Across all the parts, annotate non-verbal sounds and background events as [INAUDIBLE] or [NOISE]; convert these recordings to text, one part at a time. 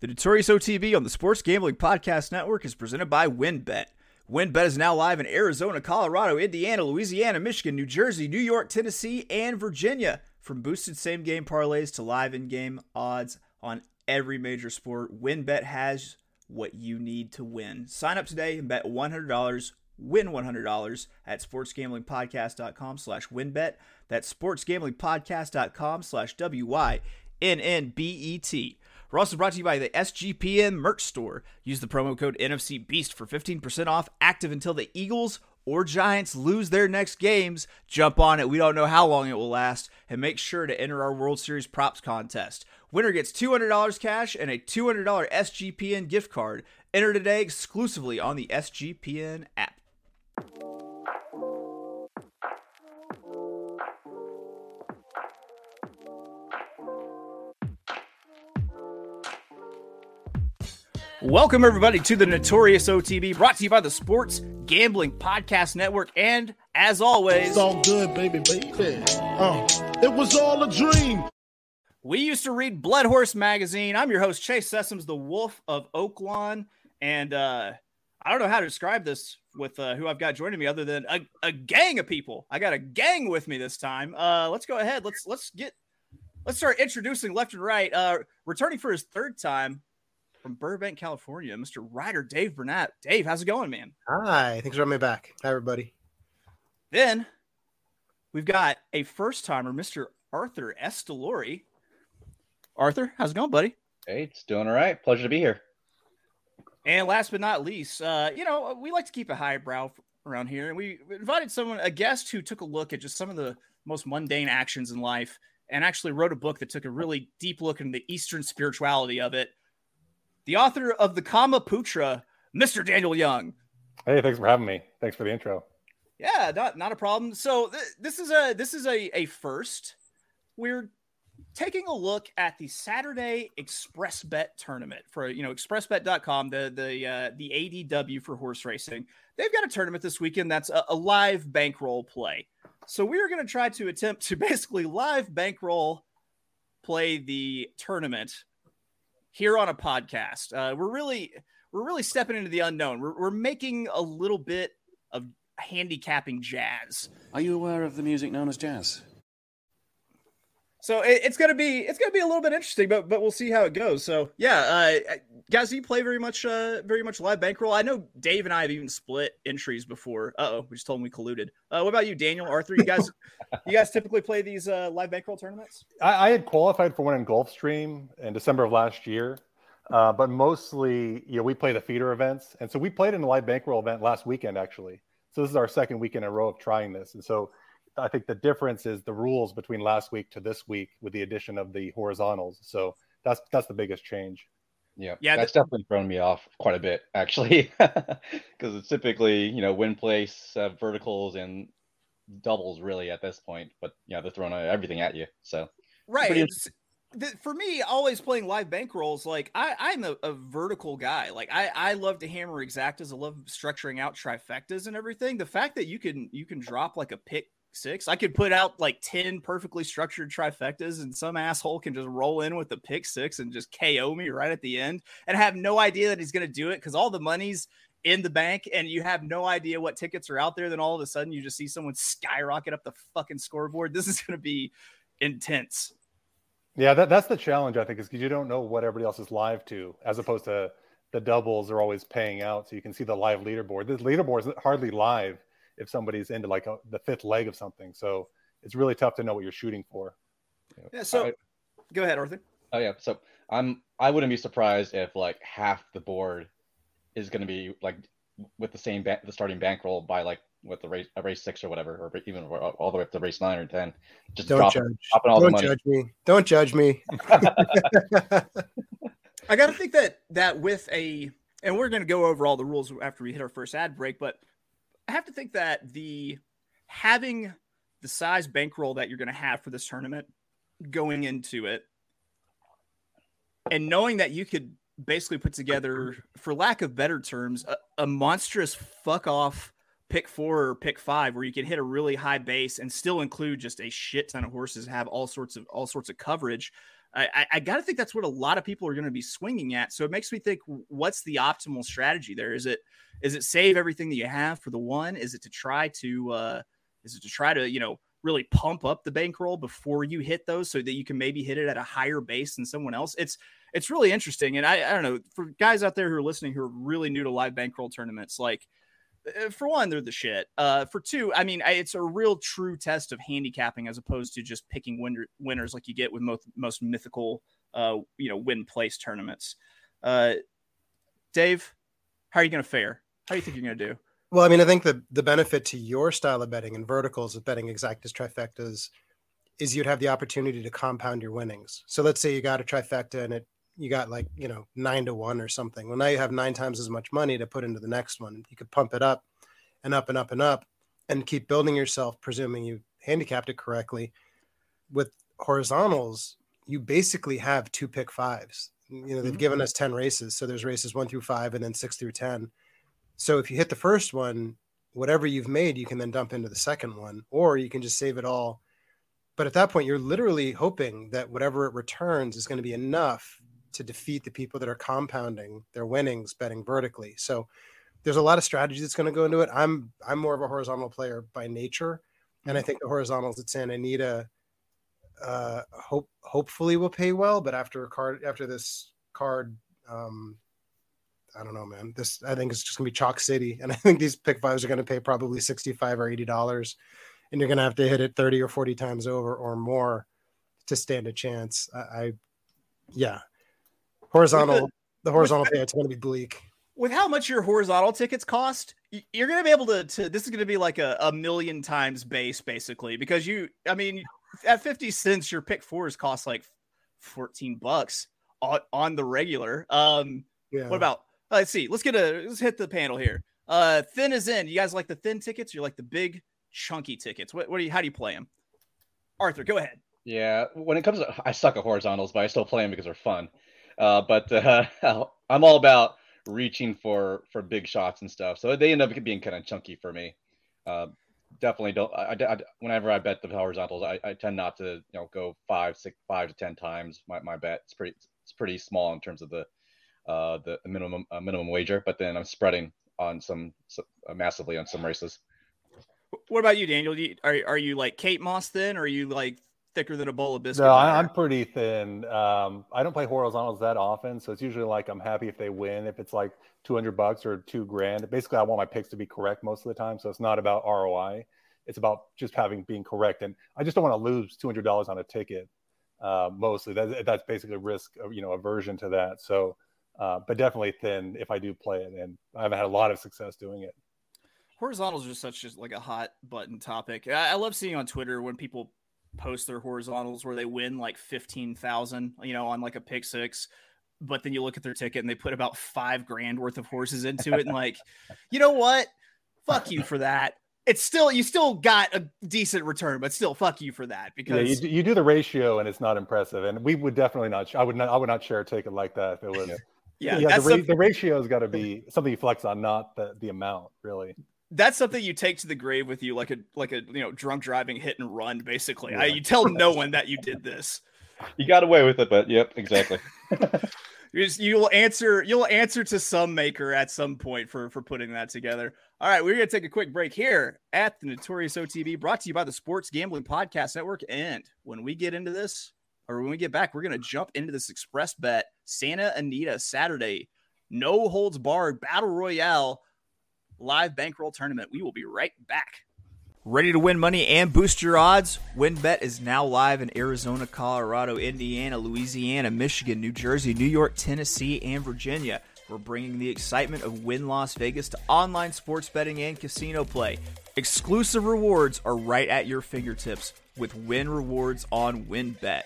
The Notorious OTB on the Sports Gambling Podcast Network is presented by WynnBET. WynnBET is now live in Arizona, Colorado, Indiana, Louisiana, Michigan, New Jersey, New York, Tennessee, and Virginia. From boosted same game parlays to live in game odds on every major sport, WynnBET has what you need to win. Sign up today and bet $100, win $100 at sportsgamblingpodcast.com slash wynnbet. That's sportsgamblingpodcast.com slash W-Y-N-N-B-E-T. We're also brought to you by the SGPN merch store. Use the promo code NFC Beast for 15% off, active until the Eagles or Giants lose their next games. Jump on it. We don't know how long it will last. And make sure to enter our World Series props contest. Winner gets $200 cash and a $200 SGPN gift card. Enter today exclusively on the SGPN app. Welcome, everybody, to the Notorious OTB, brought to you by the Sports Gambling Podcast Network. And as always, It's all good, baby, baby. Uh, it was all a dream. we used to read Blood Horse Magazine. I'm your host, Chase Sessoms, the Wolf of Oaklawn. And uh, I don't know how to describe this with uh, who I've got joining me other than a, a gang of people. I got a gang with me this time. Uh, let's go ahead. Let's let's get let's start introducing left and right. Uh, returning for his third time from Burbank, California, Mr. Ryder Dave Burnett. Dave, how's it going, man? Hi, thanks for having me back. Hi, everybody. Then we've got a first timer, Mr. Arthur Estelori. Arthur, how's it going, buddy? Hey, it's doing all right. Pleasure to be here. And last but not least, uh, you know, we like to keep a highbrow f- around here, and we invited someone, a guest who took a look at just some of the most mundane actions in life, and actually wrote a book that took a really deep look into the Eastern spirituality of it. The author of the Kama Putra, Mr. Daniel Young. Hey, thanks for having me. Thanks for the intro. Yeah, not not a problem. So th- this is a this is a a first. We're taking a look at the Saturday Express Bet tournament for you know expressbet.com, the the uh, the ADW for horse racing. They've got a tournament this weekend that's a, a live bankroll play. So we are going to try to attempt to [LAUGHS] basically live bankroll play the tournament here on a podcast. Uh, we're really we're really stepping into the unknown. We're, we're making a little bit of handicapping jazz. Are you aware of the music known as jazz? So it, it's gonna be it's gonna be a little bit interesting, but but we'll see how it goes. So yeah, uh, guys, do you play very much uh, very much live bankroll? I know Dave and I have even split entries before. Uh oh, we just told him we colluded. Uh, what about you, Daniel, Arthur? You guys, [LAUGHS] you guys typically play these uh, live bankroll tournaments? I, I had qualified for one in Gulfstream in December of last year, uh, but mostly, you know, we play the feeder events, and so we played in a live bankroll event last weekend actually. So this is our second week in a row of trying this, and so I think the difference is the rules between last week to this week with the addition of the horizontals. So that's that's the biggest change. Yeah, Yeah, that's definitely thrown me off quite a bit actually, [LAUGHS] because it's typically you know win place uh, verticals and doubles really at this point, but yeah, they're throwing everything at you. So Right. The, for me, always playing live bankrolls, like I, I'm a, a vertical guy. Like I, I love to hammer exactas. I love structuring out trifectas and everything. The fact that you can you can drop like a pick six, I could put out like ten perfectly structured trifectas, and some asshole can just roll in with the pick six and just KO me right at the end, and have no idea that he's going to do it because all the money's in the bank and you have no idea what tickets are out there. Then all of a sudden you just see someone skyrocket up the fucking scoreboard. [LAUGHS] This is going to be intense. Yeah, that, that's the challenge I think is because you don't know what everybody else is live to, as opposed to the doubles are always paying out, so you can see the live leaderboard. The leaderboard is hardly live if somebody's into like a, the fifth leg of something. So it's really tough to know what you're shooting for. Yeah. So I- go ahead, Arthur. oh yeah, so I'm I wouldn't be surprised if like half the board is going to be like with the same ba- the starting bankroll by like with the race a race six or whatever, or even all the way up to race nine or ten. Just Don't drop, judge. dropping all the Don't money. judge me. Don't judge me. [LAUGHS] I got to think that that with a, and we're going to go over all the rules after we hit our first ad break, but I have to think that the having the size bankroll that you're going to have for this tournament going into it, and knowing that you could basically put together, for lack of better terms, a, a monstrous fuck off pick four or pick five where you can hit a really high base and still include just a shit ton of horses have all sorts of all sorts of coverage I, I got to think that's what a lot of people are going to be swinging at. So it makes me think, what's the optimal strategy there? Is it is it save everything that you have for the one? Is it to try to uh, is it to try to you know really pump up the bankroll before you hit those so that you can maybe hit it at a higher base than someone else? It's it's really interesting, and I I don't know for guys out there who are listening who are really new to live bankroll tournaments, like for one, they're the shit. Uh, for two, I mean, it's a real true test of handicapping as opposed to just picking winner, winners like you get with most most mythical, uh, you know, win place tournaments. Uh, Dave, how are you going to fare? How do you think you're going to do? Well, I mean, I think the the benefit to your style of betting and verticals of betting exactas trifectas is you'd have the opportunity to compound your winnings. So let's say you got a trifecta and it you got like you know nine to one or something. Well now you have nine times as much money to put into the next one. You could pump it up and up and up and up and keep building yourself presuming you handicapped it correctly. With horizontals you basically have two pick fives. You know they've mm-hmm. given us 10 races. So there's races one through five and then six through 10 so if you hit the first one whatever you've made you can then dump into the second one or you can just save it all. But at that point you're literally hoping that whatever it returns is going to be enough to defeat the people that are compounding their winnings betting vertically. So there's a lot of strategy that's going to go into it. I'm I'm more of a horizontal player by nature, and I mm-hmm. think the horizontals it's in Anita uh, hope hopefully will pay well. But after a card after this card, um, I don't know, man. This I think it's just gonna be chalk city, and [LAUGHS] I think these pick fives are going to pay probably sixty five or eighty dollars, and you're going to have to hit it thirty or forty times over or more to stand a chance. I, I yeah, horizontal the, the horizontal pay it's going to be bleak. With how much your horizontal tickets cost you're going to be able to, to this is going to be like a, a million times base basically because you i mean at 50 cents your pick fours cost like 14 bucks on, on the regular. Um yeah. what about let's see let's get a let's hit the panel here. Uh thin is in you guys like the thin tickets you like the big chunky tickets? What, what do you how do you play them arthur go ahead. Yeah when it comes to i suck at horizontals but i still play them because they're fun uh, but uh, [LAUGHS] I'm all about reaching for for big shots and stuff. So they end up being kind of chunky for me. Uh, definitely don't. I, I, whenever I bet the horizontals, I, I tend not to you know go five, six, five to ten times my, my bet. It's pretty it's pretty small in terms of the uh, the minimum uh, minimum wager. But then I'm spreading on some, some uh, massively on some races. What about you, Daniel? Are are you like Kate Moss then, or are you like thicker than a bowl of biscuits. No, I'm pretty thin. Um, I don't play horizontals that often, so it's usually like I'm happy if they win. If it's like 200 bucks or two grand, basically I want my picks to be correct most of the time. So it's not about ROI. It's about just having being correct, and I just don't want to lose $200 on a ticket. Uh, mostly, that, that's basically risk, of, you know, aversion to that. So, uh, but definitely thin if I do play it, and I haven't had a lot of success doing it horizontals are such just like a hot button topic. I, I, love seeing on Twitter when people post their horizontals where they win like 15,000, you know, on like a pick six. But then you look at their ticket and they put about five grand worth of horses into it. And like, [LAUGHS] you know what? Fuck you for that. It's still, you still got a decent return, but still fuck you for that because yeah, you, do, you do the ratio and it's not impressive. And we would definitely not, I would not, I would not share a ticket like that if it was. Yeah, yeah the, ra- the ratio has got to be something you flex on, not the, the amount, really that's something you take to the grave with you, like a like a you know drunk driving hit and run. Basically, yeah. I, you tell no one that you did this. You got away with it, but yep, exactly. [LAUGHS] [LAUGHS] you'll answer you'll answer to some maker at some point for for putting that together. All right, we're gonna take a quick break here at the Notorious OTB, brought to you by the Sports Gambling Podcast Network. And when we get into this, or when we get back, we're gonna jump into this express bet Santa Anita Saturday, no holds barred battle royale live bankroll tournament. We will be right back. Ready to win money and boost your odds? WynnBET is now live in Arizona, Colorado, Indiana, Louisiana, Michigan, New Jersey, New York, Tennessee, and Virginia. We're bringing the excitement of Wynn Las Vegas to online sports betting and casino play. Exclusive rewards are right at your fingertips with Wynn Rewards on WynnBET.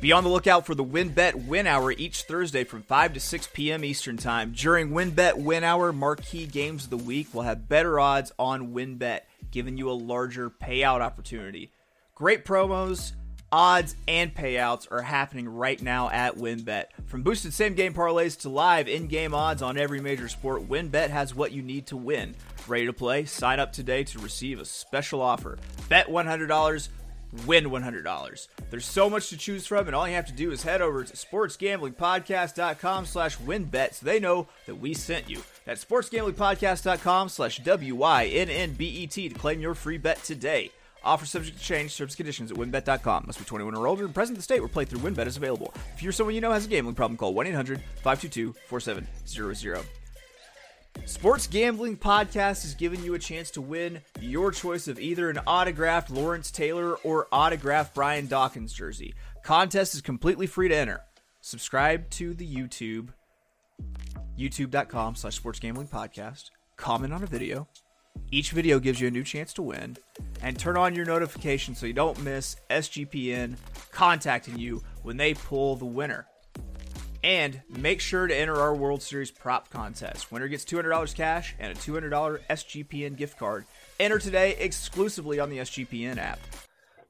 Be on the lookout for the WynnBET Win Hour each Thursday from 5 to 6 p.m. Eastern Time. During WynnBET Win Hour, marquee games of the week will have better odds on WynnBET, giving you a larger payout opportunity. Great promos, odds, and payouts are happening right now at WynnBET. From boosted same game parlays to live in game odds on every major sport, WynnBET has what you need to win. Ready to play? Sign up today to receive a special offer. Bet $100 win $100. There's so much to choose from, and all you have to do is head over to sportsgamblingpodcast.com slash wynnbet so they know that we sent you. That's sportsgamblingpodcast.com slash W-I-N-N-B-E-T to claim your free bet today. Offer subject to change, terms conditions at wynnbet.com. Must be 21 or older and present in the state where playthrough WynnBET is available. If you're someone you know has a gambling problem, call 1-800-522-4700. Sports Gambling Podcast is giving you a chance to win your choice of either an autographed Lawrence Taylor or autographed Brian Dawkins jersey. Contest is completely free to enter. Subscribe to the YouTube, youtube.com slash sports gambling podcast. Comment on a video. Each video gives you a new chance to win. And turn on your notifications so you don't miss SGPN contacting you when they pull the winner. And make sure to enter our World Series prop contest. Winner gets $200 cash and a $200 SGPN gift card. Enter today exclusively on the SGPN app.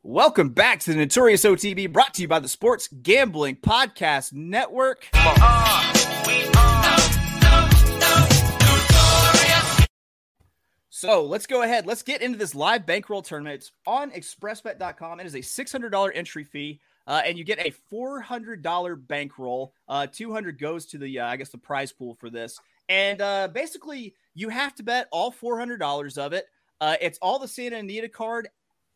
Welcome back to the Notorious OTB, brought to you by the Sports Gambling Podcast Network. So let's go ahead. Let's get into this live bankroll tournament. It's on expressbet.com. It is a $600 entry fee. Uh, and you get a $400 bankroll. Uh, 200 goes to the, uh, I guess, the prize pool for this. And uh, basically, you have to bet all $400 of it. Uh, it's all the Santa Anita card.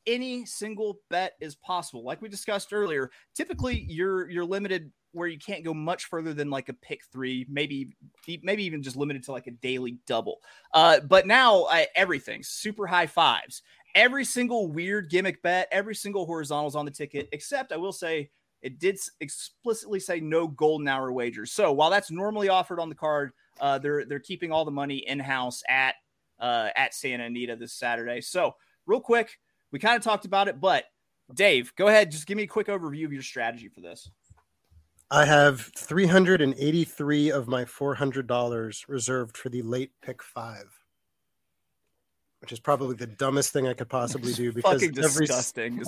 Any single bet is possible. Like we discussed earlier, typically you're you're limited where you can't go much further than like a pick three, maybe maybe even just limited to like a daily double. Uh, but now everything's super high fives every single weird gimmick bet, every single horizontal is on the ticket, except I will say it did explicitly say no golden hour wagers. So while that's normally offered on the card, uh, they're they're keeping all the money in house at uh, at Santa Anita this Saturday. So real quick, we kind of talked about it, but Dave, go ahead, just give me a quick overview of your strategy for this. I have 383 of my $400 reserved for the late pick five which is probably the dumbest thing I could possibly do because every,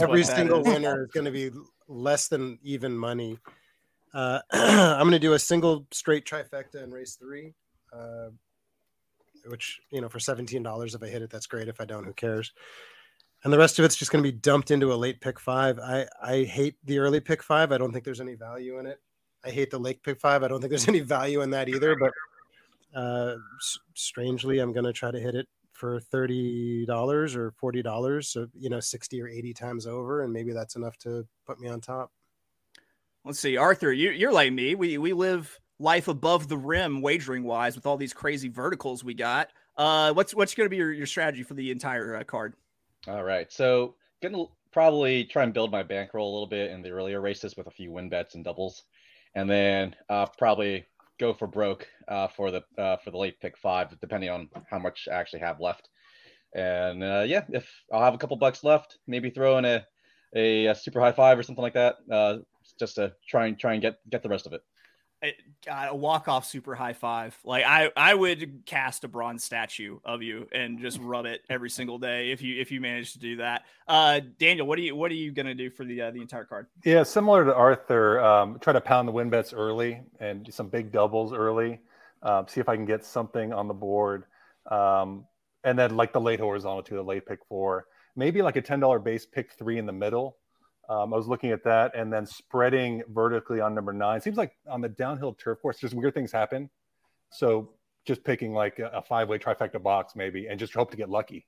every single winner is going to be less than even money. Uh, [CLEARS THROAT] I'm going to do a single straight trifecta in race three, uh, which, you know, for $17, if I hit it, that's great. If I don't, who cares? And the rest of it's just going to be dumped into a late pick five. I, I hate the early pick five. I don't think there's any value in it. I hate the late pick five. I don't think there's [LAUGHS] any value in that either. But uh, strangely, I'm going to try to hit it for thirty dollars or forty dollars, so you know, sixty or eighty times over, and maybe that's enough to put me on top. Let's see, Arthur, you, you're like me. We we live life above the rim, wagering wise, with all these crazy verticals we got. Uh, what's what's going to be your, your strategy for the entire uh, card? All right, so gonna probably try and build my bankroll a little bit in the earlier races with a few win bets and doubles, and then uh, probably go for broke uh, for the uh, for the late pick five, depending on how much I actually have left. And uh, yeah, if I'll have a couple bucks left, maybe throw in a, a, a super high five or something like that, uh, just to try and try and get get the rest of it. A walk off super high five. Like I, I would cast a bronze statue of you and just rub it every single day if you if you manage to do that. Uh, Daniel, what are you what are you gonna do for the uh, the entire card? Yeah, similar to Arthur, um, try to pound the win bets early and do some big doubles early. Um, see if I can get something on the board, um, and then like the late horizontal to the late pick four, maybe like a ten dollar base pick three in the middle um, I was looking at that and then spreading vertically on number nine. Seems like on the downhill turf course, just weird things happen. So just picking like a, a five way trifecta box maybe and just hope to get lucky.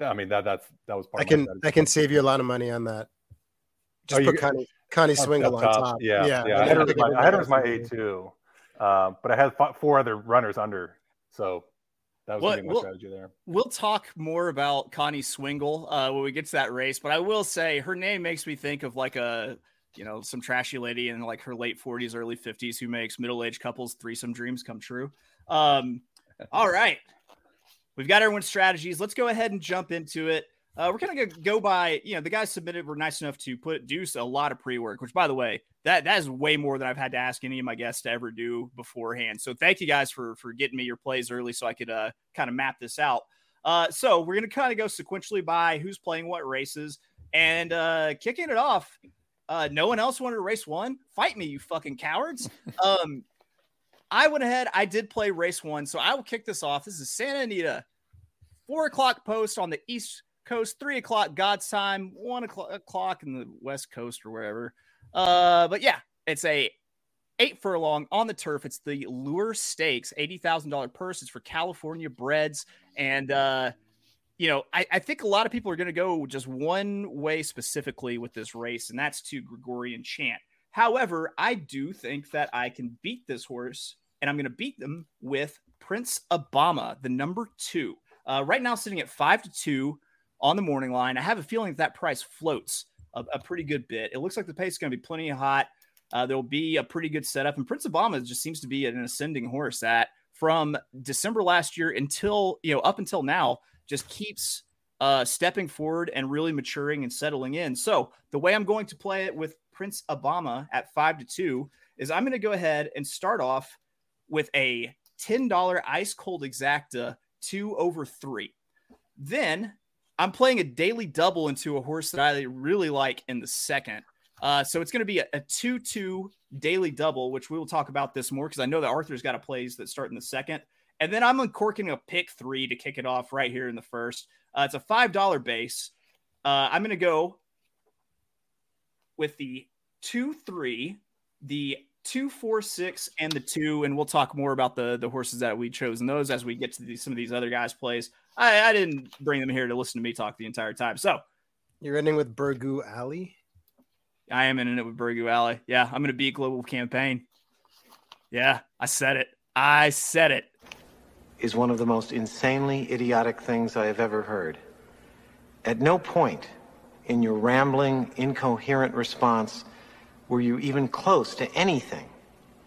I mean that that's that was part. I can I can save you a lot of money on that. Just oh, put Connie Connie Swingle on top. top. Yeah, yeah. yeah. I, had her, my, I had her as my A two, uh, but I had four other runners under, so that was well, my we'll, strategy there. We'll talk more about Connie Swingle uh, when we get to that race, but I will say her name makes me think of like a you know some trashy lady in like her late 40s, early 50s who makes middle aged couples threesome dreams come true. Um, all right, we've got everyone's strategies. Let's go ahead and jump into it. Uh, we're kind of gonna go by, you know, the guys submitted were nice enough to put Deuce a lot of pre-work, which by the way, that that is way more than I've had to ask any of my guests to ever do beforehand. So thank you guys for for getting me your plays early so I could uh kind of map this out. Uh, so we're gonna kind of go sequentially by who's playing what races and uh kicking it off. Uh, no one else wanted to race one. Fight me, you fucking cowards. [LAUGHS] Um, I went ahead. I did play race one, so I will kick this off. This is Santa Anita, four o'clock post on the east Coast, three o'clock God's time, one o'clock in the West Coast or wherever. Uh, but yeah, it's a eight furlong on the turf. It's the Lure Stakes, eighty thousand dollar purse. It's for California breds, and uh, you know, I, I think a lot of people are going to go just one way specifically with this race, and that's to Gregorian Chant. However, I do think that I can beat this horse, and I'm going to beat them with Prince Obama, the number two. Uh, right now, sitting at five to two on the morning line. I have a feeling that, that price floats a, a pretty good bit. It looks like the pace is going to be plenty hot. Uh, there'll be a pretty good setup, and Prince Obama just seems to be an ascending horse that from December last year until you know up until now just keeps uh, stepping forward and really maturing and settling in. So the way I'm going to play it with Prince Obama at five to two is I'm going to go ahead and start off with a $10 ice cold exacta two over three. Then I'm playing a daily double into a horse that I really like in the second. Uh, so it's going to be a, 2 2 daily double, which we will talk about this more because I know that Arthur's got a plays that start in the second. And then I'm uncorking a pick three to kick it off right here in the first. Uh, it's a $5 base. Uh, I'm going to go with the 2 3, the two, four, six, and the two, and we'll talk more about the the horses that we chose and those as we get to the, some of these other guys' plays. I, I didn't bring them here to listen to me talk the entire time. So you're ending with Burgoo Alley. I am in it with Burgoo Alley. Yeah, I'm going to beat Global Campaign. Yeah, I said it. I said it. Is one of the most insanely idiotic things I have ever heard. At no point in your rambling, incoherent response were you even close to anything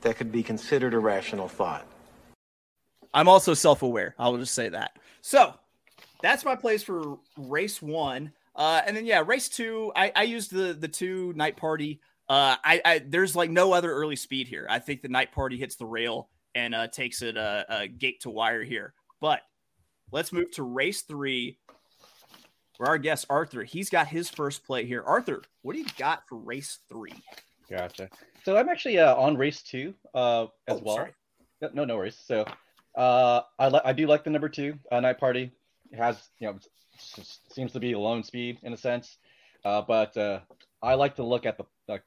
that could be considered a rational thought. I'm also self aware. I will just say that. So that's my place for race one. Uh, and then yeah, race two. I, I used the the two night party. Uh, I, I there's like no other early speed here. I think the night party hits the rail and uh, takes it a, uh, gate to wire here. But let's move to race three. For our guest Arthur, he's got his first play here. Arthur, what do you got for race three? Gotcha. So I'm actually uh, on race two uh, as oh, well. Sorry. No, no worries. So uh, I li- I do like the number two uh, night party. It has you know seems to be a lone speed in a sense, uh, but uh, I like to look at the, the,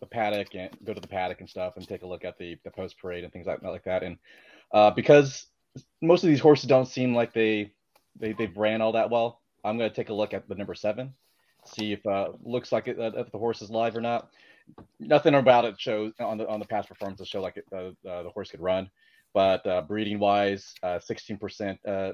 the paddock and go to the paddock and stuff and take a look at the the post parade and things like like that. And uh, because most of these horses don't seem like they they they've ran all that well, I'm going to take a look at the number seven, see if uh, looks like it, uh, if the horse is live or not. Nothing about it shows on the on the past performances show like it, uh, uh, the horse could run, but uh, breeding wise, 16% uh,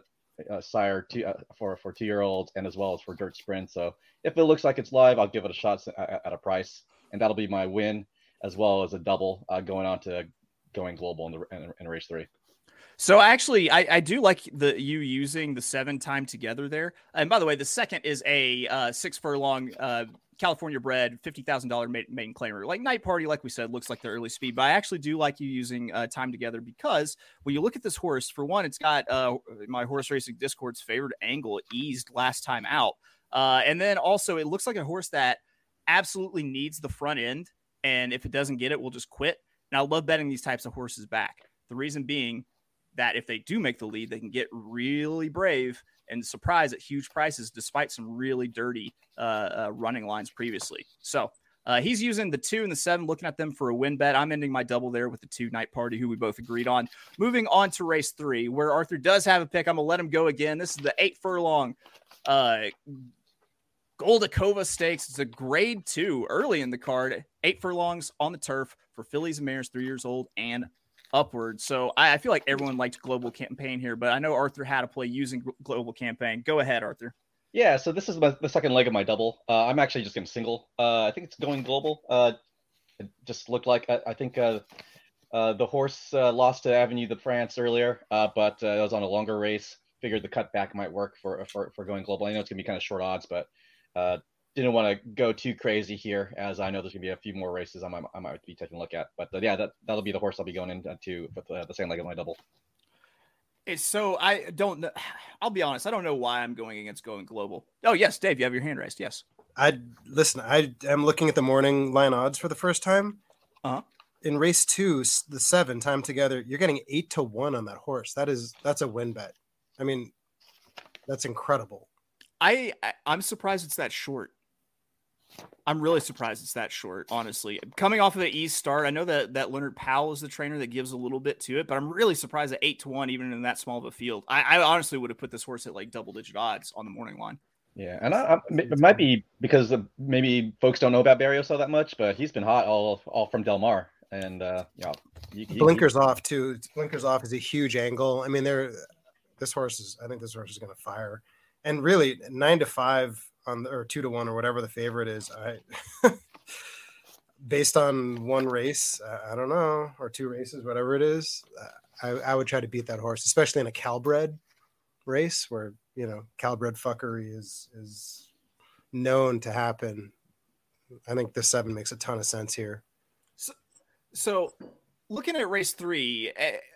uh, sire two, uh, for for two year olds and as well as for dirt sprint. So if it looks like it's live, I'll give it a shot at, a price, and that'll be my win as well as a double uh, going on to going global in the in, in race three. So actually, I, I do like the you using the seven time together there. And by the way, the second is a uh, six furlong uh, California bred, fifty thousand dollar main claimer. Like Night Party, like we said, looks like the early speed, but I actually do like you using uh, time together because when you look at this horse, for one, it's got uh, my horse racing Discord's favorite angle eased last time out, uh, and then also it looks like a horse that absolutely needs the front end, and if it doesn't get it, we'll just quit. And I love betting these types of horses back. The reason being that if they do make the lead, they can get really brave and surprise at huge prices despite some really dirty uh, uh, running lines previously. So uh, he's using the two and the seven, looking at them for a win bet. I'm ending my double there with the two night party, who we both agreed on. Moving on to race three, where Arthur does have a pick. I'm gonna let him go again. This is the eight furlong uh, Goldikova Stakes. It's a grade two early in the card, eight furlongs on the turf for fillies and mares, three years old and upward. So I, I, feel like everyone liked global campaign here, but I know Arthur had to play using global campaign. Go ahead, Arthur. Yeah, so this is my, the second leg of my double. Uh, I'm actually just going single. Uh, I think it's going global. Uh, it just looked like I, I think uh, uh, the horse uh, lost to Avenue de France earlier, but it was on a longer race. Figured the cutback might work for for, for going global. I know it's going to be kind of short odds, but didn't want to go too crazy here, as I know there's gonna be a few more races I might, I might be taking a look at. But uh, yeah, that that'll be the horse I'll be going into with the, the same leg of my double. It's so I don't know. [SIGHS] I'll be honest. I don't know why I'm going against going global. Oh yes, Dave, you have your hand raised. Yes. I listen. I am looking at the morning line odds for the first time. Uh-huh. In race two, the seven time together, you're getting eight to one on that horse. That is that's a win bet. I mean, that's incredible. I, I I'm surprised it's that short. I'm really surprised it's that short, honestly. Coming off of the East start, I know that that Leonard Powell is the trainer that gives a little bit to it, but I'm really surprised at eight to one, even in that small of a field. I, I honestly would have put this horse at like double digit odds on the morning line. Yeah, and I, I, it might be because of maybe folks don't know about Barrios so that much, but he's been hot all all from Del Mar, and uh, you know, he, he, blinkers he, off too. Blinkers off is a huge angle. I mean, there, this horse is. I think this horse is going to fire, and really nine to five on the, or two to one or whatever the favorite is. I [LAUGHS] based on one race, I, don't know, or two races, whatever it is. I, I would try to beat that horse, especially in a Calbred race where you know Calbred fuckery is is known to happen. I think the seven makes a ton of sense here. So, so looking at race three,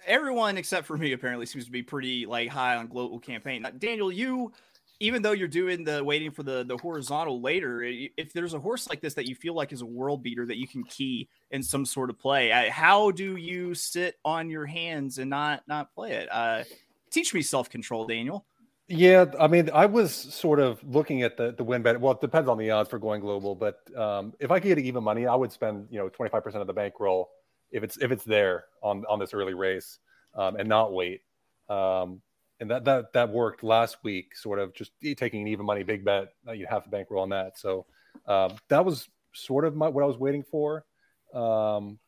everyone except for me apparently seems to be pretty like high on global campaign. Daniel, you even though you're doing the waiting for the the horizontal later, if there's a horse like this that you feel like is a world beater that you can key in some sort of play, how do you sit on your hands and not not play it? Uh, teach me self control, Daniel. Yeah, I mean, I was sort of looking at the the win bet. Well, it depends on the odds for going global, but um, if I could get even money, I would spend you know twenty five percent of the bankroll if it's if it's there on on this early race um, and not wait. Um, and that that that worked last week, sort of just taking an even money big bet. Uh, you have the bankroll on that, so um, that was sort of my, what I was waiting for. Um,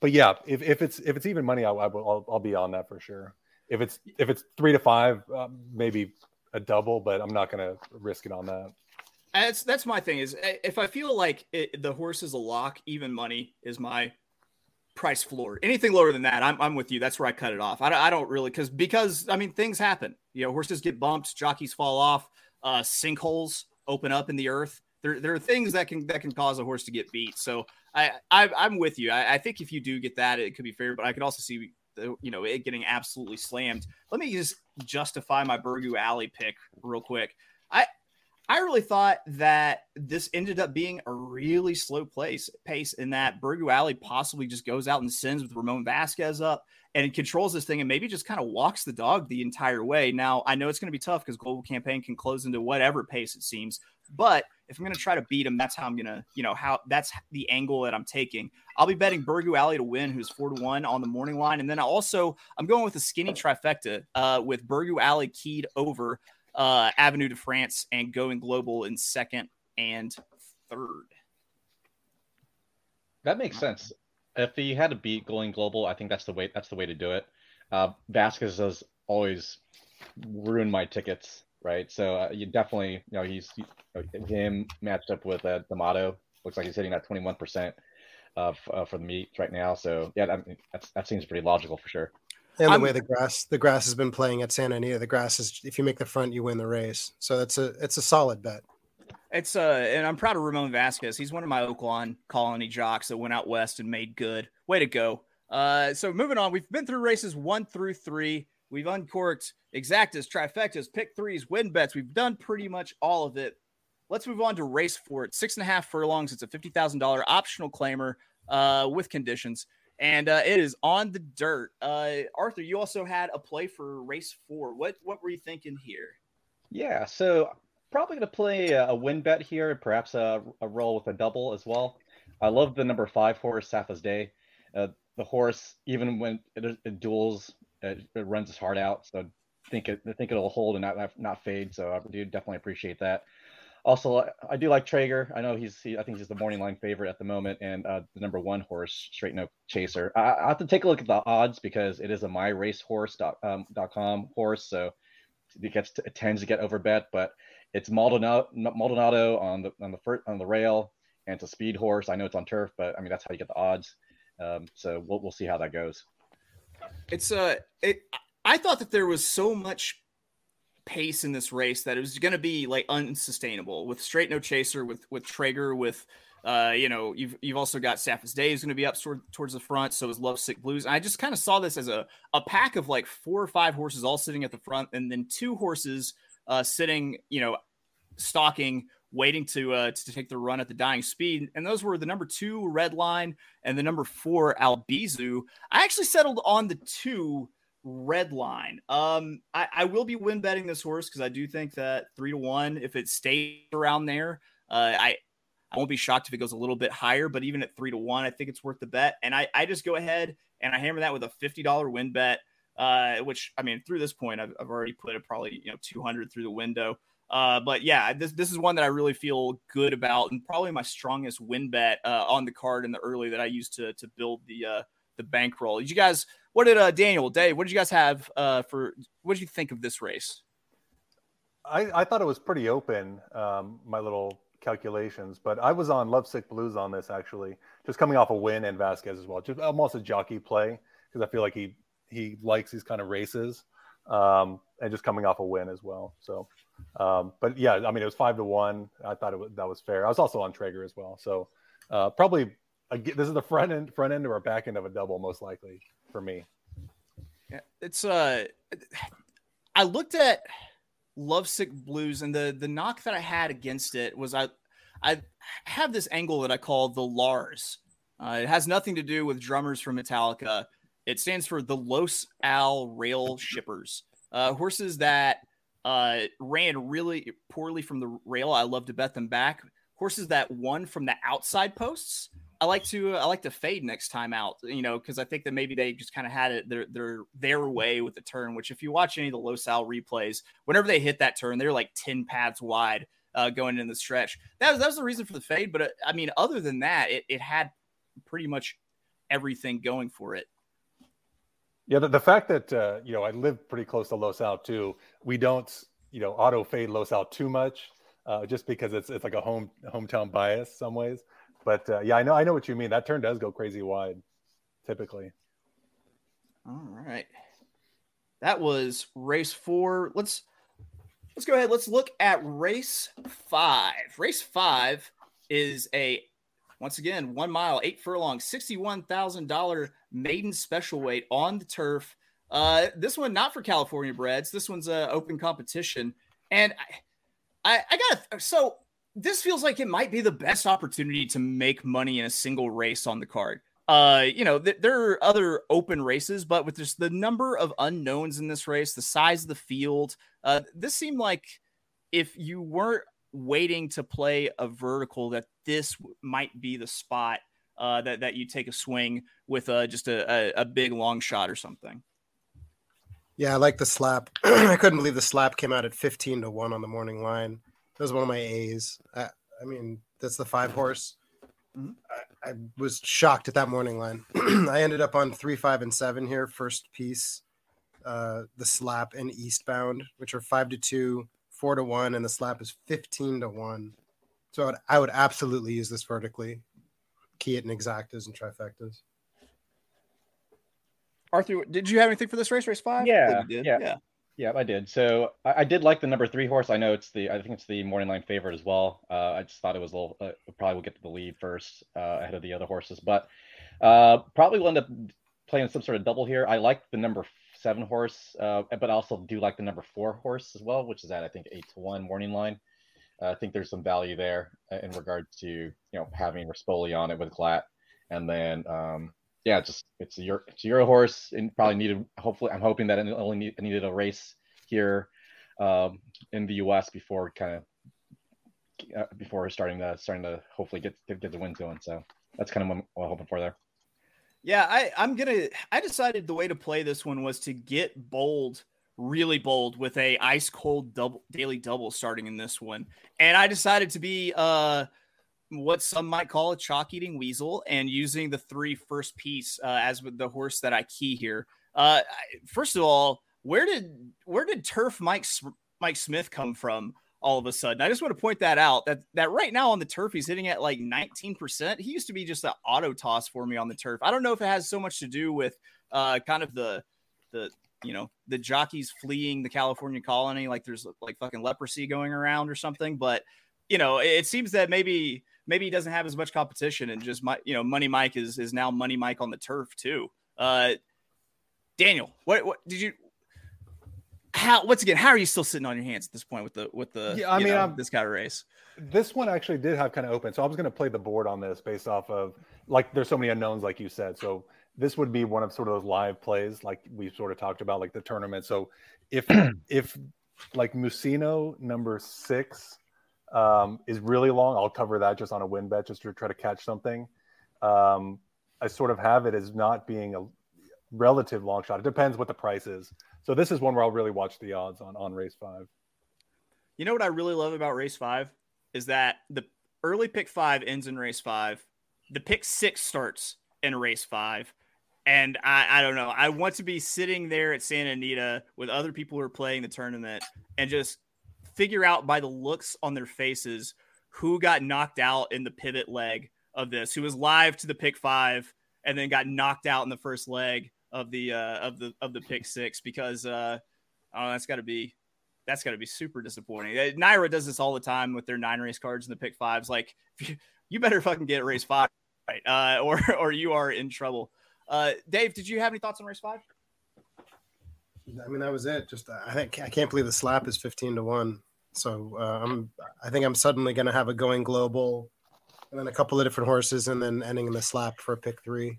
but yeah, if, if it's if it's even money, I, I will I'll, I'll, be on that for sure. If it's if it's three to five, um, maybe a double, but I'm not to risk it on that. That's that's my thing. Is if I feel like it, the horse is a lock, even money is my price floor. Anything lower than that, I'm, I'm with you. That's where I cut it off. I, I don't really because because I mean things happen. You know, horses get bumped, jockeys fall off, uh, sinkholes open up in the earth. There, there are things that can that can cause a horse to get beat. So I, I am with you. I, I, think if you do get that, it could be fair. But I could also see the, you know it getting absolutely slammed. Let me just justify my Burgoo Alley pick real quick. I I really thought that this ended up being a really slow place pace in that Burgoo Alley possibly just goes out and sends with Ramon Vasquez up and controls this thing and maybe just kind of walks the dog the entire way. Now I know it's going to be tough because global campaign can close into whatever pace it seems, but if I'm going to try to beat him, that's how I'm going to, you know, how that's the angle that I'm taking. I'll be betting Burgoo Alley to win, who's four to one on the morning line, and then I also I'm going with a skinny trifecta uh, with Burgoo Alley keyed over uh, Avenue de France and going global in second and third. That makes sense. If he had to beat going global, I think that's the way. That's the way to do it. Uh, Vasquez has always ruined my tickets, right? So uh, you definitely, you know, he's he, him matched up with uh, D'Amato. Looks like he's hitting that twenty one percent uh, for the meet right now. So yeah, that, that seems pretty logical for sure. And the I'm, way the grass the grass has been playing at Santa Anita, the grass is if you make the front, you win the race. So it's a it's a solid bet. It's uh, and I'm proud of Ramon Vasquez. He's one of my Oaklawn colony jocks that went out west and made good. Way to go. Uh, so moving on, we've been through races one through three. We've uncorked exactas, trifectas, pick threes, win bets. We've done pretty much all of it. Let's move on to race four. It's six and a half furlongs. It's a fifty thousand dollar optional claimer uh, with conditions and uh, it is on the dirt. Uh, Arthur, you also had a play for race four. What what were you thinking here? Yeah, so probably going to play a, win bet here, perhaps a, a roll with a double as well. I love the number five horse, Safa's Day. Uh, the horse, even when it, it duels, it, it, runs its heart out. So I think it I think it'll hold and not not fade. So I do definitely appreciate that. Also, I do like Traeger. I know he's, he, I think he's the morning line favorite at the moment, and uh, the number one horse, Straight No Chaser. I, I, have to take a look at the odds because it is a myracehorse.com um, horse, so it gets to, it tends to get overbet. But it's Maldonado, Maldonado on the on the first, on the rail, and it's a speed horse. I know it's on turf, but I mean that's how you get the odds. Um, so we'll we'll see how that goes. It's uh, it. I thought that there was so much pace in this race that it was going to be like unsustainable. With straight no chaser with with Traeger with uh you know you've you've also got Safa's Day is going to be up toward, towards the front so is Love Sick Blues. And I just kind of saw this as a a pack of like four or five horses all sitting at the front and then two horses uh sitting you know stalking waiting to uh to take the run at the dying speed. And those were the number 2 Red Line and the number 4 Albizu. I actually settled on the 2 red line. Um, I, I will be win betting this horse because I do think that three to one, if it stays around there, uh, I I won't be shocked if it goes a little bit higher. But even at three to one, I think it's worth the bet. And I I just go ahead and I hammer that with a fifty dollar win bet. Uh, which I mean, through this point, I've, I've already put it probably you know two hundred through the window. Uh, but yeah, this this is one that I really feel good about, and probably my strongest win bet uh, on the card in the early that I used to to build the uh, the bankroll. Did you guys? What did uh, Daniel Dave? What did you guys have uh, for? What did you think of this race? I, I thought it was pretty open. Um, my little calculations, but I was on Lovesick Blues on this actually, just coming off a win and Vasquez as well, just almost a jockey play because I feel like he he likes these kind of races, um, and just coming off a win as well. So, um, but yeah, I mean it was five to one. I thought it was, that was fair. I was also on Traeger as well, so uh, probably this is the front end front end or back end of a double most likely for me. Yeah, it's uh, I looked at Lovesick Blues and the the knock that I had against it was I I have this angle that I call the Lars. Uh, it has nothing to do with drummers from Metallica. It stands for the Los Al Rail Shippers, uh, horses that uh, ran really poorly from the rail. I love to bet them back. Horses that won from the outside posts I like to I like to fade next time out, you know, because I think that maybe they just kind of had it their their their way with the turn. Which if you watch any of the Los Al replays, whenever they hit that turn, they're like ten paths wide uh, going in the stretch. That was that was the reason for the fade. But uh, I mean, other than that, it, it had pretty much everything going for it. Yeah, the, the fact that uh, you know I live pretty close to Los Al too. We don't you know auto fade Los Al too much, uh, just because it's it's like a home hometown bias some ways. But uh, yeah, I know I know what you mean. That turn does go crazy wide, typically. All right, that was race four. Let's let's go ahead. Let's look at race five. Race five is a once again one mile, eight furlong, sixty-one thousand dollar maiden special weight on the turf. Uh, this one not for California breds. This one's a open competition, and I, I, I got so this feels like it might be the best opportunity to make money in a single race on the card. Uh, you know, th- there are other open races, but with just the number of unknowns in this race, the size of the field, uh, this seemed like if you weren't waiting to play a vertical, that this might be the spot uh, that that you take a swing with uh, just a, a, a big long shot or something. Yeah, I like the slap. [CLEARS THROAT] I couldn't believe the slap came out at 15 to 1 on the morning line. That was one of my A's. I, I mean, that's the five horse. Mm-hmm. I, I, was shocked at that morning line. [CLEARS THROAT] I ended up on three, five, and seven here. First piece, uh, the slap and eastbound, which are five to two, four to one, and the slap is fifteen to one. So I would, I would absolutely use this vertically, key it in exactas and trifectas. Arthur, did you have anything for this race, race five? Yeah, yeah, yeah. Yeah, I did. So I, I, did like the number three horse. I know it's the I think it's the morning line favorite as well. Uh, I just thought it was a little uh, probably will get to the lead first uh, ahead of the other horses, but uh, probably will end up playing some sort of double here. I like the number seven horse, uh, but I also do like the number four horse as well, which is at I think eight to one morning line. Uh, I think there's some value there in regard to you know having Rispoli on it with Glatt, and then um, yeah, just it's a it's a horse and probably needed. Hopefully, I'm hoping that it only need, needed a race here um, in the U.S. before kind of uh, before starting to starting to hopefully get get the win him. So that's kind of what I'm hoping for there. Yeah, I I'm gonna. I decided the way to play this one was to get bold, really bold, with a ice cold double daily double starting in this one, and I decided to be uh what some might call a chalk eating weasel and using the three first piece uh, as with the horse that I key here. Uh, first of all, where did where did Turf Mike Mike Smith come from? All of a sudden, I just want to point that out that that right now on the turf he's hitting at like 19%. He used to be just an auto toss for me on the turf. I don't know if it has so much to do with uh, kind of the the you know the jockeys fleeing the California colony, like there's like fucking leprosy going around or something. But you know, it seems that maybe maybe he doesn't have as much competition and just my you know money mike is is now money mike on the turf too. Uh daniel what what did you how once again how are you still sitting on your hands at this point with the with the yeah, i mean know, this kind of race? This one actually did have kind of open so i was going to play the board on this based off of like there's so many unknowns like you said. So this would be one of sort of those live plays like we sort of talked about, like the tournament. So if [CLEARS THROAT] if like Musino number six um, is really long, I'll cover that just on a win bet just to try to catch something. Um, I sort of have it as not being a relative long shot. It depends what the price is. So this is one where I'll really watch the odds on on race five. You know what I really love about race five is that the early pick five ends in race five, the pick six starts in race five. And I, I don't know. I want to be sitting there at Santa Anita with other people who are playing the tournament and just figure out by the looks on their faces who got knocked out in the pivot leg of this, who was live to the pick five and then got knocked out in the first leg of the uh, of the of the pick six because uh, oh that's got to be that's got to be super disappointing. Uh, NYRA does this all the time with their nine race cards in the pick fives. Like [LAUGHS] you, you better fucking get race five right, uh, or [LAUGHS] or you are in trouble. Uh, Dave, did you have any thoughts on race five? I mean, that was it. Just I think I can't believe the slap is fifteen to one. So uh, I'm I think I'm suddenly going to have a going global, and then a couple of different horses, and then ending in the slap for a pick three.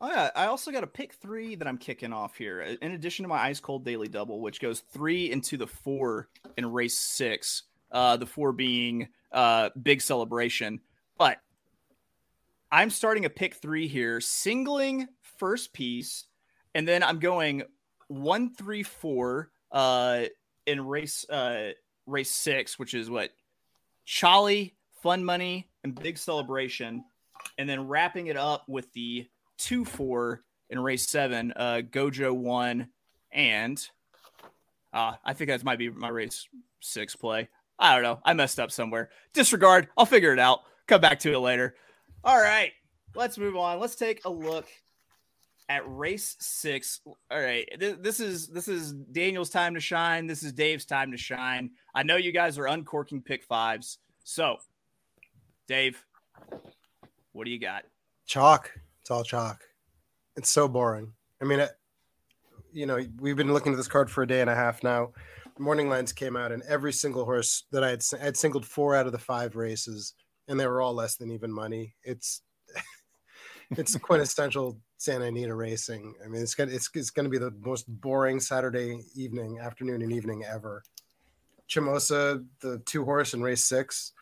Oh yeah, I also got a pick three that I'm kicking off here. In addition to my ice cold daily double, which goes three into the four in race six. Uh, the four being uh, big celebration, but I'm starting a pick three here, singling first piece, and then I'm going one, three, four uh, in race uh, race six, which is what Charlie, Fun Money, and Big Celebration, and then wrapping it up with the two, four in race seven, uh, Gojo one, and uh, I think that might be my race six play. I don't know. I messed up somewhere. Disregard. I'll figure it out. Come back to it later. All right, let's move on. Let's take a look at race six. All right, this is this is Daniel's time to shine. This is Dave's time to shine. I know you guys are uncorking pick fives. So, Dave, what do you got? Chalk. It's all chalk. It's so boring. I mean, it, you know, we've been looking at this card for a day and a half now. Morning lines came out, and every single horse that I had, I had singled four out of the five races and they were all less than even money. It's [LAUGHS] it's [LAUGHS] quintessential Santa Anita racing. I mean, it's gonna it's, it's gonna be the most boring Saturday evening, afternoon, and evening ever. Chimosa, the two horse in race six,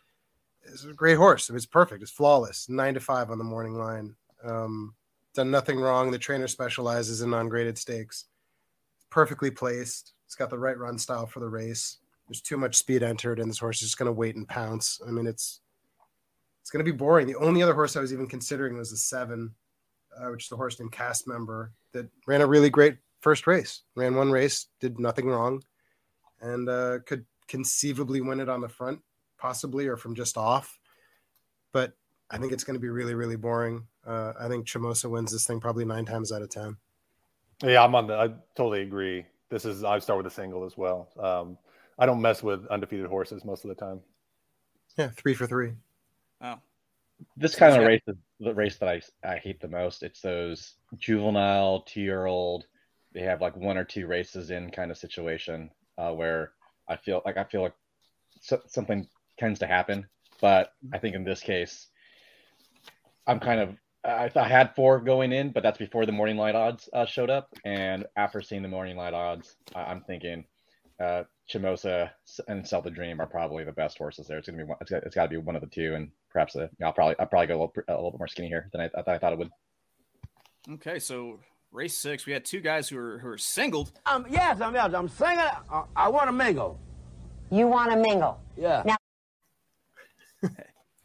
is a great horse. It's perfect. It's flawless. Nine to five on the morning line. Um, done nothing wrong. The trainer specializes in non-graded stakes. Perfectly placed. It's got the right run style for the race. There's too much speed entered, and this horse is just going to wait and pounce. I mean, it's it's going to be boring. The only other horse I was even considering was the seven, uh, which is the horse named Cast Member that ran a really great first race. Ran one race, did nothing wrong, and uh, could conceivably win it on the front, possibly, or from just off. But I think it's going to be really, really boring. Uh, I think Chimosa wins this thing probably nine times out of ten. Yeah, I'm on the. I totally agree. This is I start with a single as well. Um, I don't mess with undefeated horses most of the time. Yeah, three for three. Oh, this kind of race is the race that I I hate the most. It's those juvenile two year old. They have like one or two races in kind of situation uh, where I feel like I feel like so, something tends to happen. But I think in this case, I'm kind of I, I had four going in, but that's before the morning light odds uh, showed up. And after seeing the morning light odds, I, am thinking uh, Chimosa and Sell the Dream are probably the best horses there. It's gonna be one, it's got, it's got to be one of the two, and perhaps a, I'll probably I'll probably go a little, a little bit more skinny here than I, I, I thought it would. Okay, so race six, we had two guys who are who are singled. Um, yes, I'm yes, I'm singing. I, I want to mingle. You want to mingle? Yeah. Now. [LAUGHS]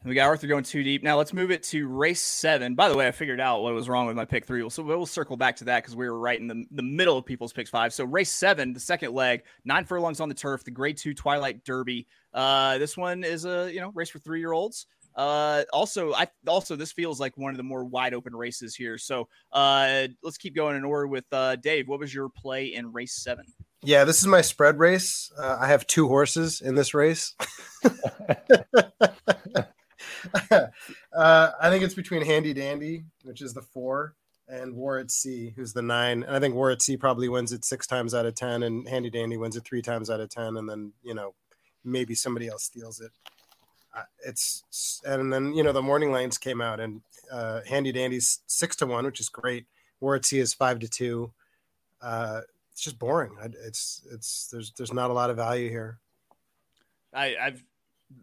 We got Arthur going too deep. Now let's move it to race seven. By the way, I figured out what was wrong with my pick three. So we'll circle back to that because we were right in the, the middle of people's picks five. So race seven, the second leg, nine furlongs on the turf, the grade two Twilight Derby. Uh, this one is a you know race for three year olds. Uh, also, I also this feels like one of the more wide open races here. So uh, let's keep going in order with uh, Dave. What was your play in race seven? Yeah, this is my spread race. Uh, I have two horses in this race. [LAUGHS] [LAUGHS] [LAUGHS] uh, I think it's between Handy Dandy, which is the four, and War at Sea, who's the nine. And I think War at Sea probably wins it six times out of ten, and Handy Dandy wins it three times out of ten, and then you know maybe somebody else steals it. uh, it's and then you know the morning lanes came out and uh, Handy Dandy's six to one, which is great. War at Sea is five to two. Uh, it's just boring. It's it's there's there's not a lot of value here. I, I've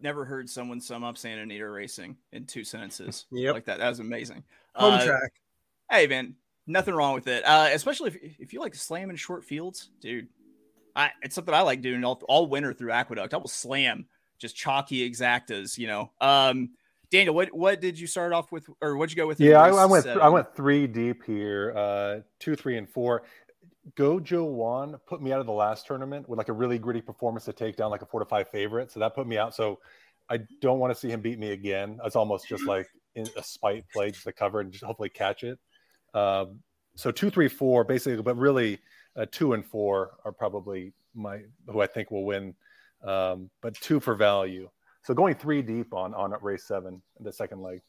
never heard someone sum up Santa Anita racing in two sentences [LAUGHS] Yep. like that. That was amazing. Home Uh, track. Hey man, nothing wrong with it. Uh, especially if if you like slamming short fields, dude. I it's something I like doing all, all winter through Aqueduct. I will slam just chalky exactas, you know. Um, Daniel, what what did you start off with, or what'd you go with? Yeah, I, I went. seven? I went three deep here. Uh, two, three, and four. Gojo Wan put me out of the last tournament with like a really gritty performance to take down like a four to five favorite. So that put me out. So I don't want to see him beat me again. It's almost just like a spite play just to cover and just hopefully catch it. Um, so two, three, four, basically, but really uh, two and four are probably my who I think will win. Um, but two for value. So going three deep on on race seven, the second leg.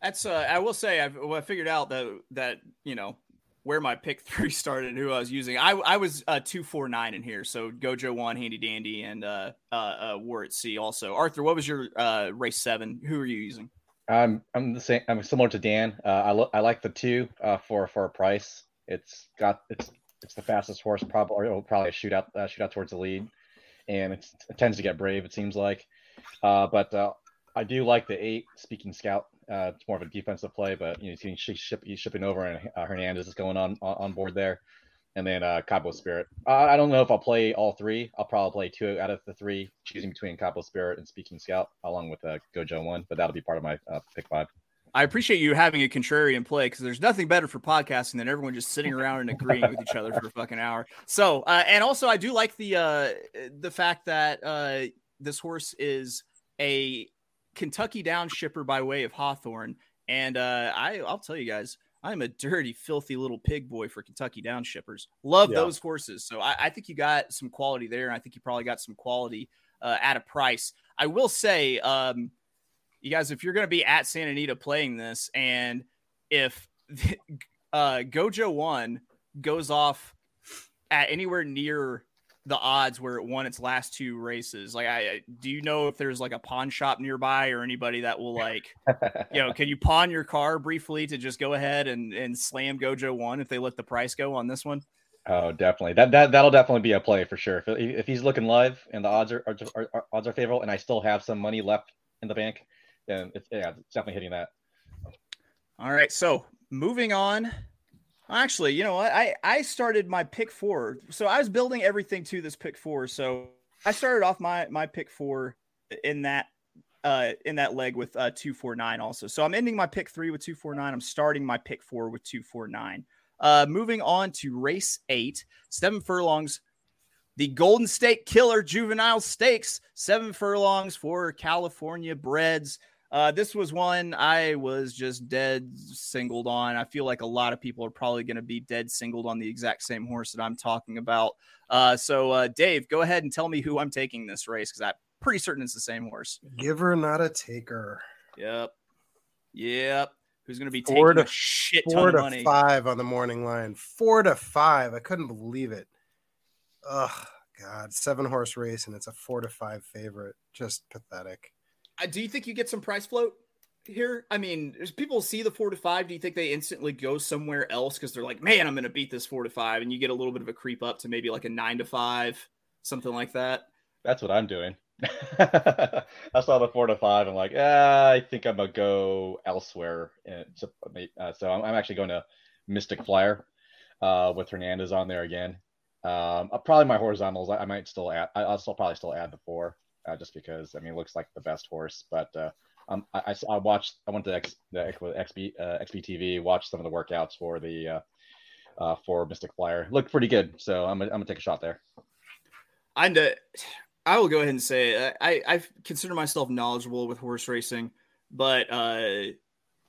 That's uh, I will say I've well, I figured out that that you know where my pick [LAUGHS] three started and who I was using. I I was uh, two four nine in here, so Gojo one, Handy Dandy, and uh, uh, uh, War at Sea. Also, Arthur, what was your uh, race seven? Who are you using? I'm I'm the same. I'm similar to Dan. Uh, I lo- I like the two uh, for for a price. It's got it's it's the fastest horse. Probably or probably a shootout uh, shootout towards the lead, and it tends to get brave. It seems like, uh, but uh, I do like the eight. Speaking Scout, uh, it's more of a defensive play, but you know he's ship, he's shipping over, and uh, Hernandez is going on on board there, and then uh, Cabo Spirit. Uh, I don't know if I'll play all three. I'll probably play two out of the three, choosing between Cabo Spirit and Speaking Scout, along with uh, Gojo one. But that'll be part of my uh, pick five. I appreciate you having a contrarian play because there's nothing better for podcasting than everyone just sitting around and agreeing with each other for a fucking hour. So, uh, and also I do like the uh, the fact that this horse is a Kentucky down shipper by way of Hawthorne, and uh, I I'll tell you guys. I'm a dirty, filthy little pig boy for Kentucky down shippers. Love Yeah. those horses. So I, I think you got some quality there. And I think you probably got some quality uh, at a price. I will say, um, you guys, if you're going to be at Santa Anita playing this, and if [LAUGHS] uh, Gojo one goes off at anywhere near the odds where it won its last two races, like I I- do you know if there's like a pawn shop nearby or anybody that will like, you know, [LAUGHS] can you pawn your car briefly to just go ahead and and slam Gojo one if they let the price go on this one? Oh, definitely. That that that'll definitely be a play for sure. If, if he's looking live and the odds are, are, are, are odds are favorable, and I still have some money left in the bank, then it's yeah, it's definitely hitting that. All right, so moving on. Actually, you know what? I I started my pick four, so I was building everything to this pick four. So I started off my my pick four in that uh in that leg with uh two four nine also. So I'm ending my pick three with two four nine. I'm starting my pick four with two four nine. Uh, moving on to race eight, seven furlongs. The Golden State Killer Juvenile Stakes, seven furlongs for California breds. Uh, this was one I was just dead singled on. I feel like a lot of people are probably going to be dead singled on the exact same horse that I'm talking about. Uh, so, uh, Dave, go ahead and tell me who I'm taking this race because I'm pretty certain it's the same horse. Giver, not a taker. Yep. Yep. Who's going to be Four taking to- a shit ton Four of to money? five on the morning line. Four to five. I couldn't believe it. Ugh, God. Seven horse race, and it's a four to five favorite. Just pathetic. Do you think you get some price float here? I mean, people see the four to five, do you think they instantly go somewhere else because they're like, man, I'm going to beat this four to five, and you get a little bit of a creep up to maybe like a nine to five, something like that? That's what I'm doing. [LAUGHS] I saw the four to five. I'm like, ah, I think I'm gonna go elsewhere. So, uh, so I'm, actually going to Mystic Flyer uh, with Hernandez on there again. Um, uh, probably my horizontals. I, I might still add. I- I'll still probably still add the four, uh, just because I mean, looks like the best horse. But uh, um, I, I, I watched. I went to X, the XB uh, XBTV, watched some of the workouts for the uh, uh, for Mystic Flyer. Looked pretty good. So I'm I'm gonna take a shot there. I'm I will go ahead and say uh, I I consider myself knowledgeable with horse racing, but uh,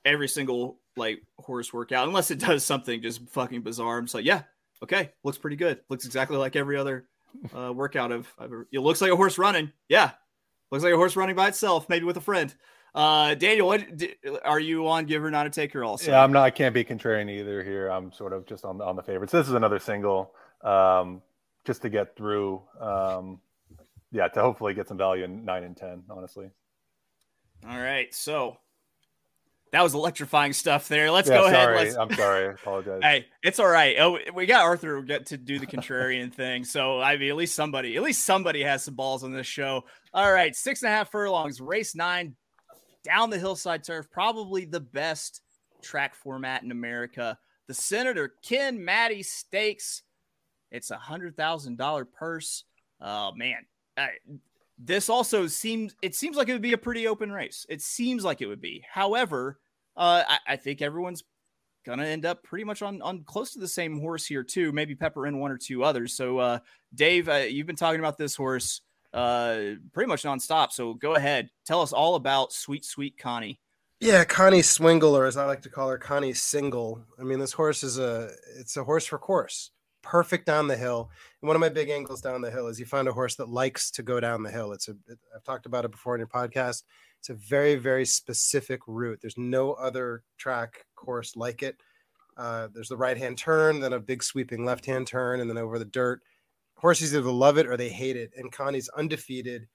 every single like horse workout, unless it does something just fucking bizarre, I'm just like, yeah, okay, looks pretty good. Looks exactly like every other uh, workout ever. It looks like a horse running. Yeah, looks like a horse running by itself, maybe with a friend. Uh, Daniel, what d- are you on? Giver, not a taker. Also, Yeah, I'm not. I can't be contrarian either here. I'm sort of just on on the favorites. This is another single, um, just to get through. Um, yeah, to hopefully get some value in nine and ten. Honestly. All right, so that was electrifying stuff there. Let's Yeah, go ahead. Let's, I'm sorry. I apologize. Hey, it's all right. Oh, we got Arthur get to do the contrarian [LAUGHS] thing. So I mean, at least somebody, at least somebody has some balls on this show. All right, six and a half furlongs, race nine, down the hillside turf, probably the best track format in America. The Senator Ken Maddy Stakes. It's a hundred thousand dollar purse. Oh man, I, this also seems it seems like it would be a pretty open race. It seems like it would be. However, uh, I, I think everyone's gonna end up pretty much on on close to the same horse here too. Maybe pepper in one or two others. So, uh, Dave, uh, you've been talking about this horse uh, pretty much nonstop. So go ahead, tell us all about Sweet Sweet Connie. Yeah, Connie Swingle, or as I like to call her, Connie Single. I mean, this horse is a it's a horse for course. Perfect down the hill. And one of my big angles down the hill is you find a horse that likes to go down the hill. It's a it, I've talked about it before in your podcast. It's a very very specific route. There's no other track course like it. Uh, there's the right hand turn, then a big sweeping left hand turn, and then over the dirt. Horses either love it or they hate it. And Connie's undefeated.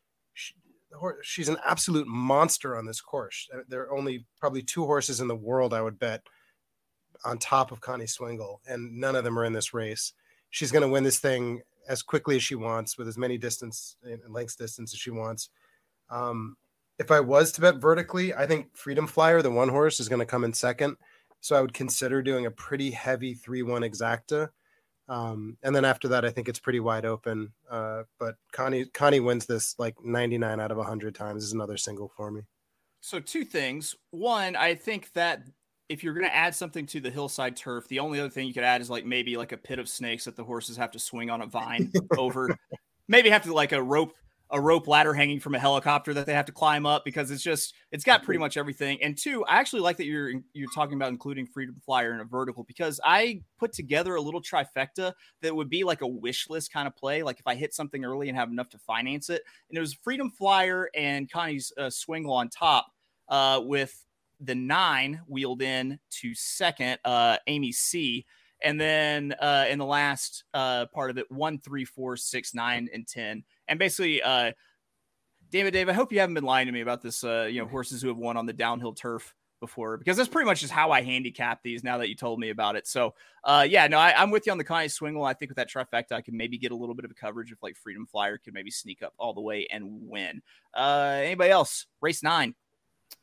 She's an absolute monster on this course. Uh, There are only probably two horses in the world I would bet on top of Connie Swingle, and none of them are in this race. She's going to win this thing as quickly as she wants, with as many distance and lengths distance as she wants. Um, if I was to bet vertically, I think Freedom Flyer, the one horse, is going to come in second. So I would consider doing a pretty heavy three-one exacta. Um, and then after that, I think it's pretty wide open. Uh, but Connie Connie wins this like 99 out of 100 times. Is another single for me. So two things. One, I think that if you're going to add something to the hillside turf, the only other thing you could add is like maybe like a pit of snakes that the horses have to swing on a vine [LAUGHS] over. Maybe have to like a rope a rope ladder hanging from a helicopter that they have to climb up because it's just it's got pretty much everything. And two, I actually like that you're you're talking about including Freedom Flyer in a vertical because I put together a little trifecta that would be like a wish list kind of play. Like if I hit something early and have enough to finance it, and it was Freedom Flyer and Connie's uh, Swingle on top uh, with the nine wheeled in to second, uh, Amy C. And then uh, in the last uh, part of it, one, three, four, six, nine, and 10. And basically, uh, David, Dave, I hope you haven't been lying to me about this, uh, you know, horses who have won on the downhill turf before, because that's pretty much just how I handicap these now that you told me about it. So, uh, yeah, no, I, I'm with you on the Connie Swingle. I think with that trifecta, I can maybe get a little bit of a coverage if like Freedom Flyer could maybe sneak up all the way and win. Uh, anybody else? Race nine.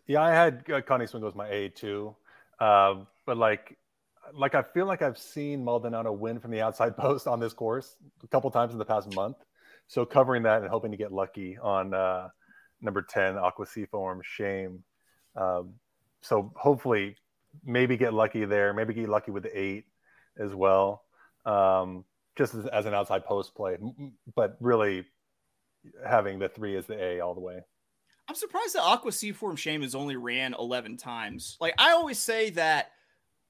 Yeah, I had uh, Connie Swingle as my A too, uh, but like, like I feel like I've seen Maldonado win from the outside [LAUGHS] post on this course a couple times in the past month. So covering that and hoping to get lucky on uh, number ten, Aqua Seafoam Shame. Um, so hopefully, maybe get lucky there. Maybe get lucky with the eight as well, um, just as, as an outside post play. But really, having the three as the A all the way. I'm surprised that Aqua Seafoam Shame has only ran 11 times. Like I always say that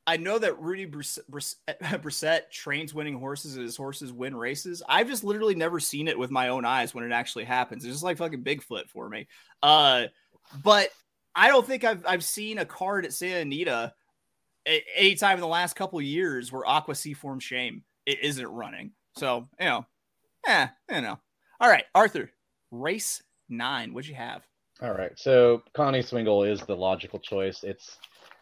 I know that Rudy Brisset, [LAUGHS] Brisset trains winning horses and his horses win races. I've just literally never seen it with my own eyes when it actually happens. It's just like fucking Bigfoot for me. Uh, but I don't think I've I've seen a card at Santa Anita anytime in the last couple years where Aqua Seafoam Shame it isn't running. So you know, yeah, you know. All right, Arthur, race nine. What'd you have? All right. So Connie Swingle is the logical choice. It's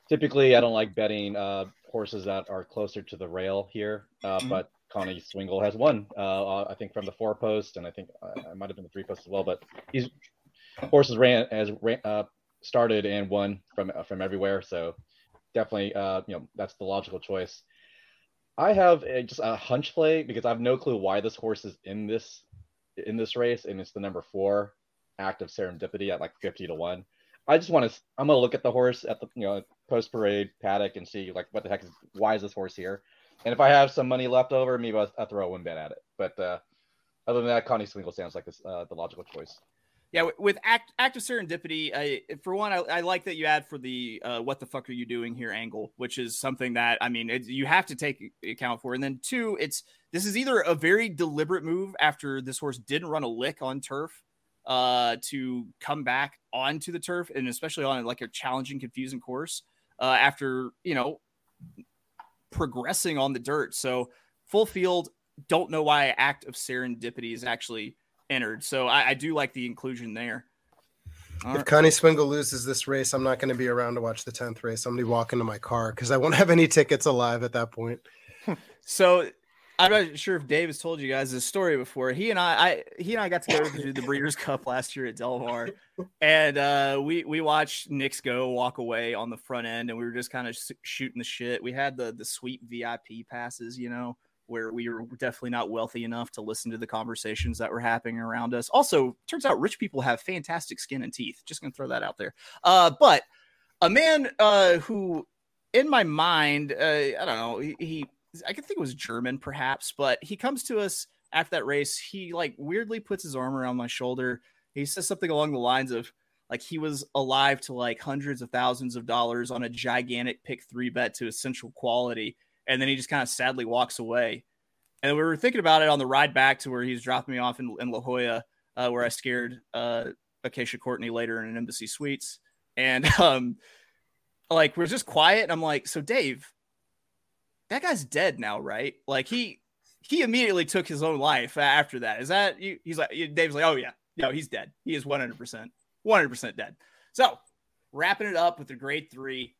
typically I don't like betting uh, horses that are closer to the rail here, uh, Mhm. but Connie Swingle has won. Uh, I think from the four post, and I think uh, I might have been the three post as well. But these horses ran as ran, uh, started and won from uh, from everywhere. So definitely, uh, you know, that's the logical choice. I have a, just a hunch play because I have no clue why this horse is in this in this race, and it's the number four act of serendipity at like 50 to 1 i just want to i'm gonna look at the horse at the you know post parade paddock and see like what the heck is why is this horse here? And if i have some money left over maybe i'll, I'll throw a win bet at it. But uh other than that connie swingle sounds like this uh, the logical choice. Yeah, with- with act, of serendipity, I, for one, I, I like that you add for the uh, "what the fuck are you doing here" angle, which is something that I mean it, you have to take account for. And then two, it's this is either a very deliberate move after this horse didn't run a lick on turf uh, to come back onto the turf, and especially on like a challenging, confusing course uh, after you know progressing on the dirt. So full field, don't know why act of serendipity is actually entered. So I, I do like the inclusion there. All If right. Connie Swingle loses this race, I'm not going to be around to watch the 10th race. I'm going to be walking to my car because I won't have any tickets alive at that point. [LAUGHS] So I'm not sure if Dave has told you guys this story before. He and I, I he and I got together to do the Breeders' Cup last year at Del Mar, and uh, we we watched Knicks go walk away on the front end, and we were just kind of shooting the shit. We had the the sweet VIP passes, you know, where we were definitely not wealthy enough to listen to the conversations that were happening around us. Also, turns out rich people have fantastic skin and teeth. Just gonna throw that out there. Uh, but a man uh, who, in my mind, uh, I don't know, he, he I could think it was German, perhaps, but he comes to us after that race. He like weirdly puts his arm around my shoulder. He says something along the lines of like he was alive to like hundreds of thousands of dollars on a gigantic pick three bet to essential quality, and then he just kind of sadly walks away. And we were thinking about it on the ride back to where he's dropping me off in, in La Jolla, uh, where I scared uh, Acacia Courtney later in an Embassy Suites, and [LAUGHS] um, like we're just quiet. And I'm like, so Dave, that guy's dead now, right? Like he he immediately took his own life after that. Is that you? He's like Dave's like, oh yeah, no, he's dead. He is 100 percent 100 percent dead. So wrapping it up with the grade three,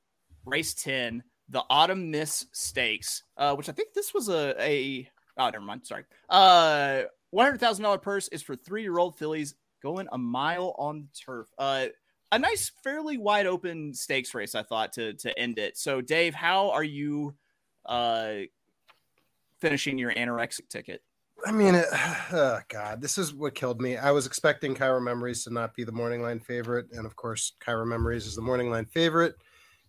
race 10, the autumn miss stakes, uh, which I think this was a a oh never mind, sorry. Uh, one hundred thousand dollar purse is for three year old fillies going a mile on the turf. Uh, a nice, fairly wide open stakes race, I thought to to end it. So Dave, how are you? Uh finishing your anorexic ticket I mean, it, [SIGHS] oh God, this is what killed me. I was expecting Cairo Memories to not be the morning line favorite, and of course, Cairo Memories is the morning line favorite.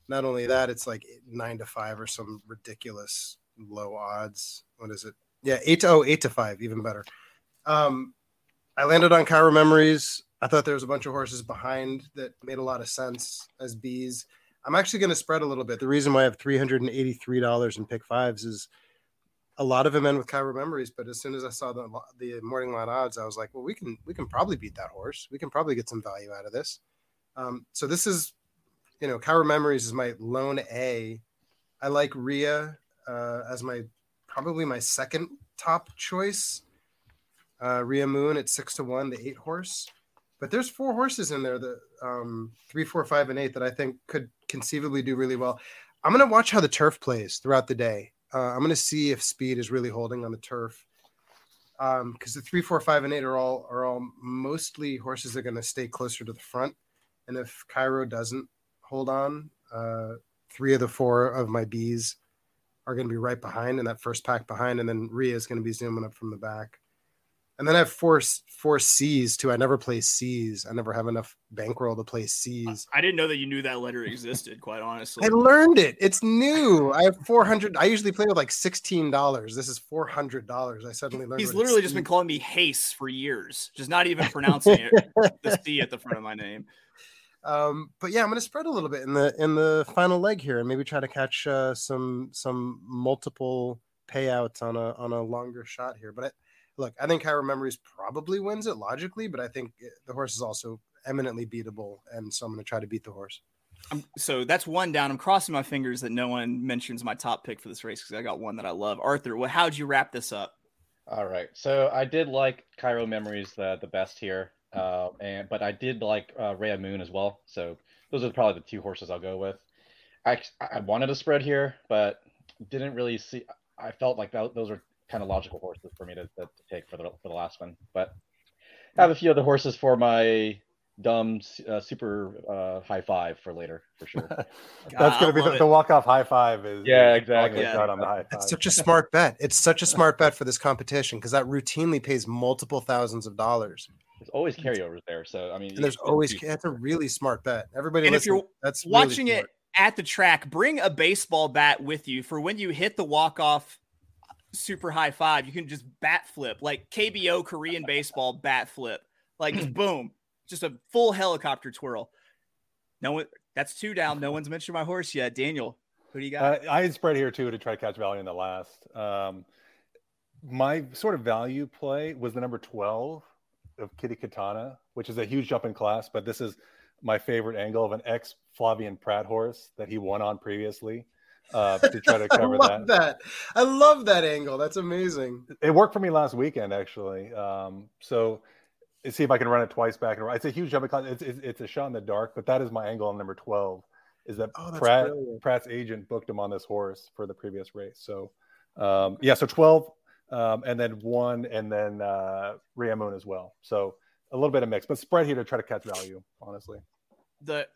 Not only that, it's like nine to five or some ridiculous low odds. What is it? Yeah, eight to oh, eight to five, even better. Um, I landed on Cairo Memories. I thought there was a bunch of horses behind that made a lot of sense as bees. I'm actually going to spread a little bit. The reason why I have $383 in pick fives is a lot of them end with Cairo memories. But as soon as I saw the the morning line odds, I was like, well, we can we can probably beat that horse. We can probably get some value out of this. Um, so this is, you know, Cairo memories is my lone A. I like Rhea uh, as my probably my second top choice. Uh, Rhea Moon at six to one, the eight horse. But there's four horses in there that um, three, four, five, and eight that I think could conceivably do really well. I'm going to watch how the turf plays throughout the day. Uh, I'm going to see if speed is really holding on the turf. Because um, the three, four, five, and eight are all are all mostly horses that are going to stay closer to the front. And if Cairo doesn't hold on, uh, three of the four of my bees are going to be right behind in that first pack behind, and then Rhea is going to be zooming up from the back. And then I have four four C's too. I never play C's. I never have enough bankroll to play C's. I didn't know that you knew that letter existed. Quite honestly, I learned it. It's new. I have four hundred. I usually play with like sixteen dollars. This is four hundred dollars. I suddenly learned. He's literally just been calling me Hace for years, just not even pronouncing it the C at the front of my name. [LAUGHS] Um, but yeah, I'm going to spread a little bit in the in the final leg here, and maybe try to catch uh, some some multiple payouts on a on a longer shot here. But I, look, I think Cairo Memories probably wins it logically, but I think the horse is also eminently beatable, and so I'm going to try to beat the horse. I'm, so that's one down. I'm crossing my fingers that no one mentions my top pick for this race because I got one that I love. Arthur, well, how'd you wrap this up? All right, so I did like Cairo Memories the the best here, uh, and but I did like uh, Rhea Moon as well. So those are probably the two horses I'll go with. I I wanted a spread here, but didn't really see. I felt like that, those are kind of logical horses for me to, to, to, take for the for the last one. But I have a few other horses for my dumb uh, super uh, high five for later for sure. [LAUGHS] That's going to be the, the, walk off high five. Is yeah, exactly. Yeah. On the high five. It's such a smart bet. [LAUGHS] It's such a smart bet for this competition because that routinely pays multiple thousands of dollars. There's always carryovers there, so I mean, and there's always that's a really smart bet. Everybody, and if you're that's watching really it at the track, bring a baseball bat with you for when you hit the walk off super high five. You can just bat flip like KBO Korean baseball [LAUGHS] bat flip, like just [CLEARS THROAT] boom, just a full helicopter twirl. No one, that's two down. No one's mentioned my horse yet. Daniel, who do you got? Uh, I had spread here too to try to catch value in the last. Um, my sort of value play was the number 12 of Kitty Katana, which is a huge jump in class, but this is my favorite angle of an ex Flavien Prat horse that he won on previously uh, to try to [LAUGHS] cover I love that. that. I love that angle. That's amazing. It worked for me last weekend, actually. Um, so see if I can run it twice back and It's a huge jump. It's, it's, it's a shot in the dark, but that is my angle on number 12 is that Oh, Prat, brilliant. Prat's agent booked him on this horse for the previous race. So, um, yeah, so 12 um, and then one and then uh, Rhea Moon as well. So a little bit of mix, but spread here to try to catch value, honestly. the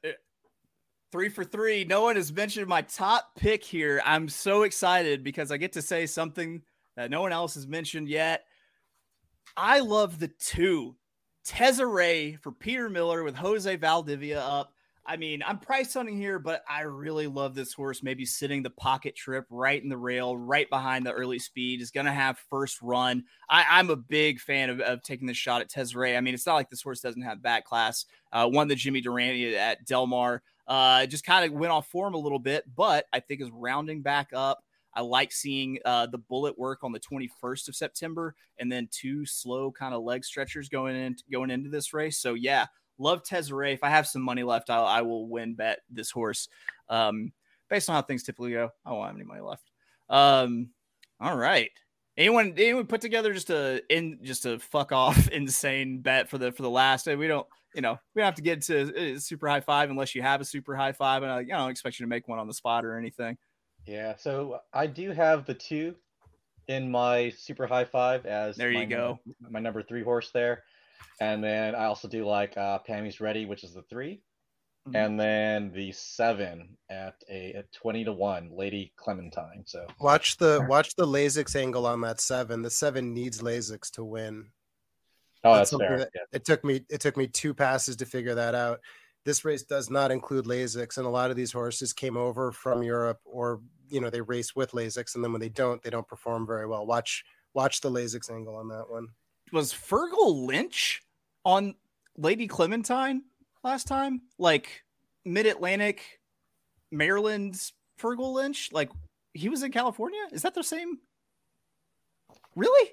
three for three. No one has mentioned my top pick here. I'm so excited because I get to say something that no one else has mentioned yet. I love the two Tesaray for Peter Miller with Jose Valdivia up. I mean, I'm price hunting here, but I really love this horse. Maybe sitting the pocket trip right in the rail, right behind the early speed, is going to have first run. I, I'm a big fan of, of taking this shot at Tesaray. I mean, it's not like this horse doesn't have back class. Uh, won the Jimmy Durante at Del Mar. Uh, just kind of went off form a little bit, but I think is rounding back up. I like seeing uh, the bullet work on the 21st of September, and then two slow kind of leg stretchers going in going into this race. So yeah, love Tesaray. If I have some money left, I'll, I will win bet this horse. Um, based on how things typically go, I won't have any money left. Um, all right. Anyone anyone put together just a in just a fuck off [LAUGHS] insane bet for the for the last? Day? We don't you know we don't have to get to uh, super high five unless you have a super high five, and I, I don't expect you to make one on the spot or anything. Yeah, so I do have the two in my super high five as There you my go. my number three horse there, and then I also do like uh, Pammy's Ready, which is the 3 Mhm. and then the seven at a at twenty to one, Lady Clementine. So Watch the watch the Lasix angle on that seven. The seven needs Lasix to win. Oh, That's that's, fair. that- yeah. It took me it took me two passes to figure that out. This race does not include Lasix, and a lot of these horses came over from Europe, or you know they race with Lasix, and then when they don't, they don't perform very well. Watch watch the Lasix angle on that one. was Fergal Lynch on Lady Clementine last time? Like Mid Atlantic, Maryland's Fergal Lynch? Like he was in California? Is that the same? Really?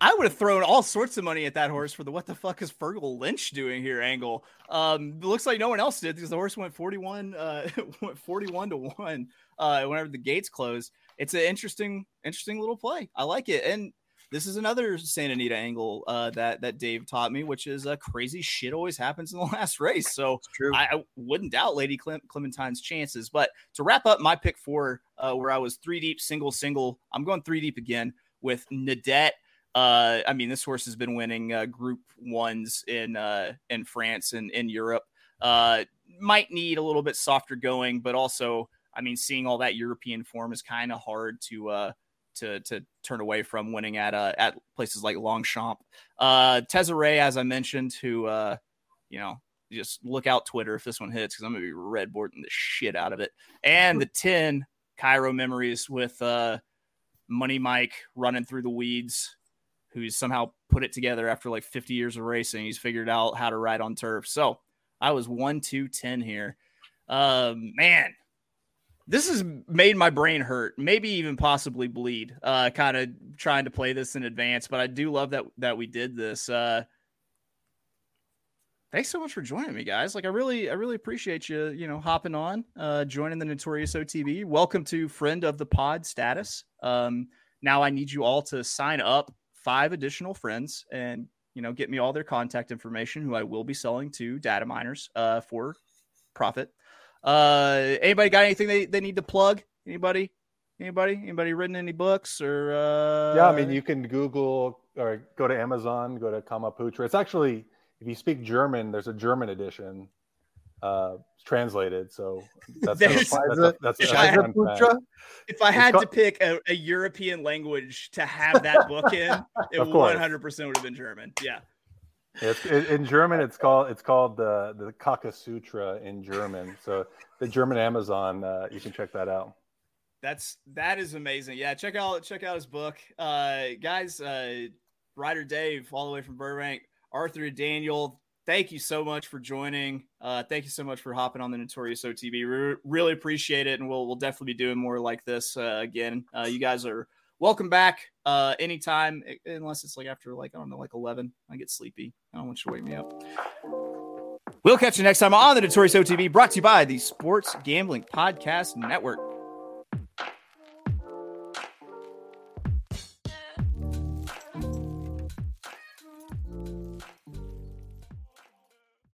I would have thrown all sorts of money at that horse for the what the fuck is Fergal Lynch doing here angle. Um, it looks like no one else did because the horse went 41, uh, [LAUGHS] went 41 to one, uh, whenever the gates closed. It's an interesting, interesting little play. I like it. And this is another Santa Anita angle uh, that that Dave taught me, which is uh, crazy shit always happens in the [LAUGHS] last race. So true. I, I wouldn't doubt Lady Clem- Clementine's chances. But to wrap up my pick four, uh, where I was three deep, single, single, I'm going three deep again with Nadette. Uh, I mean, this horse has been winning uh, Group Ones in uh, in France and in Europe. Uh, might need a little bit softer going, but also, I mean, seeing all that European form is kind of hard to uh, to to turn away from winning at uh, at places like Longchamp. Uh, as I mentioned, who you know, just look out Twitter if this one hits because I'm gonna be red boarding the shit out of it. And the ten Cairo memories with Money Mike running through the weeds, who's somehow put it together after like 50 years of racing. He's figured out how to ride on turf. So I was one, two, 10 here. Um, man, this has made my brain hurt, maybe even possibly bleed. Uh, kind of trying to play this in advance, but I do love that that we did this. Uh, thanks so much for joining me, guys. Like, I really, I really appreciate you, you know, hopping on, uh, joining the Notorious OTB. Welcome to friend of the pod status. Um, now I need you all to sign up five additional friends and you know get me all their contact information who I will be selling to data miners uh, for profit. Uh, anybody got anything they, they need to plug? Anybody? Anybody? Anybody written any books or? Uh... yeah, I mean, you can Google or go to Amazon, go to Kamaputra. It's actually, if you speak German, there's a German edition uh, translated. So that's, There's- that's, a, that's, if that's had. If I It's had to pick a, a European language to have that book in, [LAUGHS] it Of 100% would have been German. Yeah. It's, in in German, it's called it's called the the Kaka Sutra in German. So the German Amazon, uh, you can check that out. That's that is amazing. Yeah, check out check out his book. Uh guys, uh Ryder Dave, all the way from Burbank, Arthur Daniel, thank you so much for joining. Uh thank you so much for hopping on the Notorious OTB. Re- really appreciate it, and we'll we'll definitely be doing more like this uh, again. Uh you guys are welcome back uh anytime unless it's like after like I don't know, like eleven. I get sleepy. I don't want you to wake me up. We'll catch you next time on the Notorious OTB, brought to you by the Sports Gambling Podcast Network.